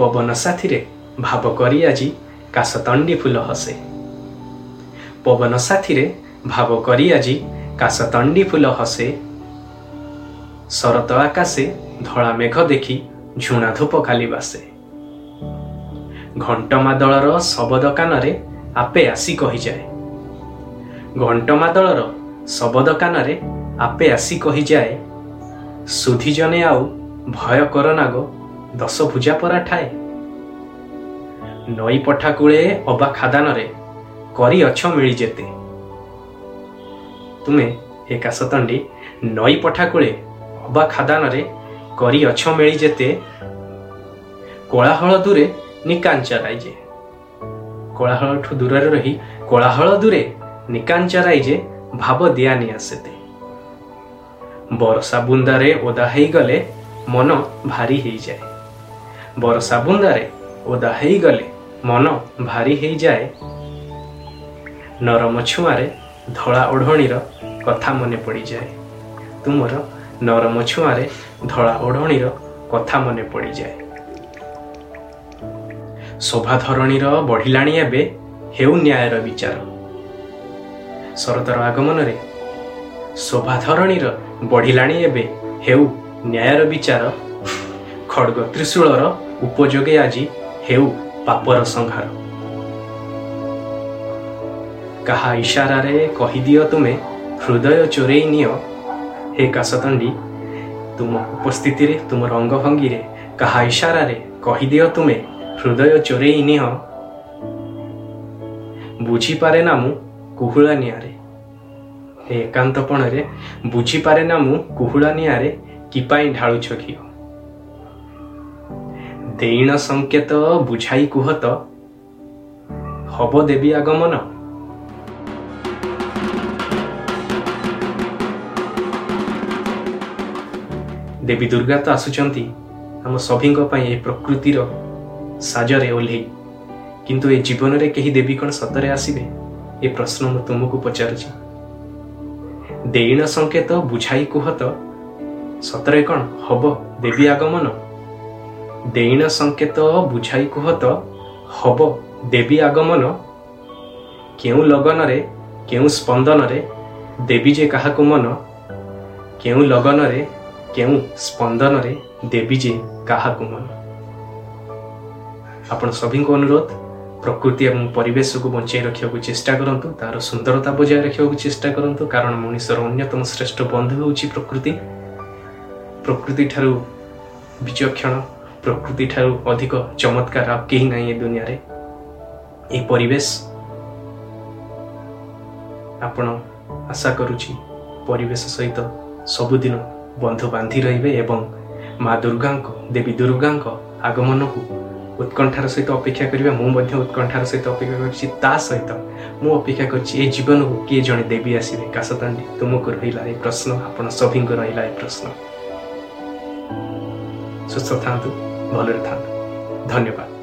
ପବନ ସାଥିରେ ଭାବ କରି ଆଜି କାଶତଣ୍ଡି ଫୁଲ ହସେ। ପବନ ସାଥିରେ ଭାବ କରି ଆଜି କାଶତଣ୍ଡି ଫୁଲ ହସେ। ଶରତ ଆକାଶେ ଧଳା ମେଘ ଦେଖି ଝୁଣା ଧୂପ ଖାଲି ବାସେ। ଘଣ୍ଟମାଦଳର ଶବଦ କାନରେ ଆପେ ଆସି କହିଯାଏ। ଘଣ୍ଟମାଦଳର ଶବଦ କାନରେ ଆପେ ଆସି କହିଯାଏ ସୁଧିଜନେ ଆଉ ଭୟ କର ନାଗ ଭୁଜା ପରା ଠାଏ ନଈ ପଠା କୂଳେ ଅବା ଖାଦାନରେ କରି ଅଛ ମିଳି ଯେତେ। ତୁମେ ଏ କାଶତଣ୍ଡି ନଈ ପଠା କୂଳେ ଅବା ଖାଦାନରେ କରି ଅଛ ମିଳି ଯେତେ କୋଳାହଳ ଦୂରେ ନିକାଞ୍ଚରାଇ ଯେ କୋଳାହଳଠୁ ଦୂରରେ ରହି କୋଳାହଳ ଦୂରେ ନିକାଞ୍ଚରାଇ ଯେ ଭାବ ଦିଆନି ଆସେତେ ବରଷା ବୁନ୍ଦାରେ ଓଦା ହେଇଗଲେ ମନ ଭାରି ହେଇଯାଏ। ବରଷା ବୁନ୍ଦାରେ ଓଦା ହେଇଗଲେ ମନ ଭାରି ହେଇଯାଏ। ନରମ ଛୁଆଁରେ ଧଳା ଓଢ଼ଣୀର କଥା ମନେ ପଡ଼ିଯାଏ। ତୁମର ନରମ ଛୁଆଁରେ ଧଳା ଓଢ଼ଣୀର କଥା ମନେ ପଡ଼ିଯାଏ। ଶୋଭାଧରଣୀର ବଢ଼ିଲାଣି ଏବେ ହେଉ ନ୍ୟାୟର ବିଚାର। ଶରତର ଆଗମନରେ ଶୋଭାଧରଣୀର ବଢ଼ିଲାଣି ଏବେ ହେଉ ନ୍ୟାୟର ବିଚାର। ଖଡ଼ଗ ତ୍ରିଶୂଳର ଉପଯୋଗେ ଆଜି ହେଉ ପାପର ସଂହାର କାହା ଇଶାରାରେ କହିଦିଅ ତୁମେ ହୃଦୟ ଚୋରେଇ ନିଅ ହେ କାଶତଣ୍ଡି ତୁମ ଉପସ୍ଥିତିରେ ତୁମର ଅଙ୍ଗଭଙ୍ଗୀରେ କାହା ଇଶାରାରେ କହିଦିଅ ତୁମେ ହୃଦୟ ଚୋରେଇ ନିଅ ବୁଝିପାରେ ନା ମୁଁ କୁହୁଳା ନିଆଁରେ ଏ ଏକାନ୍ତପଣରେ ବୁଝିପାରେ ନା ମୁଁ କୁହୁଳା ନିଆଁରେ କି ପାଇଁ ଢାଳୁଛ ଘିଅ ଦେଇଣ ସଂକେତ ବୁଝାଇ କୁହ ତ ହବ ଦେବୀ ଆଗମନ। ଦେବୀ ଦୁର୍ଗା ତ ଆସୁଛନ୍ତି ଆମ ସଭିଙ୍କ ପାଇଁ ଏ ପ୍ରକୃତିର ସାଜରେ ଓହ୍ଲେଇ। କିନ୍ତୁ ଏ ଜୀବନରେ କେହି ଦେବୀ କ'ଣ ସତରେ ଆସିବେ? ଏ ପ୍ରଶ୍ନ ମୁଁ ତୁମକୁ ପଚାରୁଛି। ଦେଇଣ ସଂକେତ ବୁଝାଇ କୁହ ତ ସତରେ କ'ଣ ହବ ଦେବୀ ଆଗମନ? ଦେଇଣ ସଂକେତ ବୁଝାଇ କୁହ ତ ହବ ଦେବୀ ଆଗମନ। କେଉଁ ଲଗନରେ କେଉଁ ସ୍ପନ୍ଦନରେ ଦେବୀ ଯେ କାହାକୁ ମନ କେଉଁ ଲଗନରେ କେଉଁ ସ୍ପନ୍ଦନରେ ଦେବୀ ଯେ କାହାକୁ ମନ। ଆପଣ ସଭିଙ୍କ ଅନୁରୋଧ ପ୍ରକୃତି ଏବଂ ପରିବେଶକୁ ବଞ୍ଚାଇ ରଖିବାକୁ ଚେଷ୍ଟା କରନ୍ତୁ ତାର ସୁନ୍ଦରତା ବଜାୟ ରଖିବାକୁ ଚେଷ୍ଟା କରନ୍ତୁ କାରଣ ମଣିଷର ଅନ୍ୟତମ ଶ୍ରେଷ୍ଠ ବନ୍ଧୁ ହେଉଛି ପ୍ରକୃତି। ପ୍ରକୃତି ଠାରୁ ବିଚକ୍ଷଣ ପ୍ରକୃତି ଠାରୁ ଅଧିକ ଚମତ୍କାର ଆଉ କେହି ନାହିଁ ଏ ଦୁନିଆରେ। ଏହି ପରିବେଶ ଆପଣ ଆଶା କରୁଛି ପରିବେଶ ସହିତ ସବୁଦିନ ବନ୍ଧୁ ବାନ୍ଧି ରହିବେ ଏବଂ ମା ଦୁର୍ଗାଙ୍କ ଦେବୀ ଦୁର୍ଗାଙ୍କ ଆଗମନକୁ ଉତ୍କଣ୍ଠାର ସହିତ ଅପେକ୍ଷା କରିବା। ମୁଁ ମଧ୍ୟ ଉତ୍କଣ୍ଠାର ସହିତ ଅପେକ୍ଷା କରିଛି। ତା ସହିତ ମୁଁ ଅପେକ୍ଷା କରିଛି ଏ ଜୀବନକୁ କିଏ ଜଣେ ଦେବୀ ଆସିବେ? କାଶତାଣ୍ଡି ତୁମକୁ ରହିଲା ଏ ପ୍ରଶ୍ନ ଆପଣ ସଭିଙ୍କୁ ରହିଲା ଏ ପ୍ରଶ୍ନ। ସୁସ୍ଥ ଥାନ୍ତୁ डॉलर तक धन्यवाद।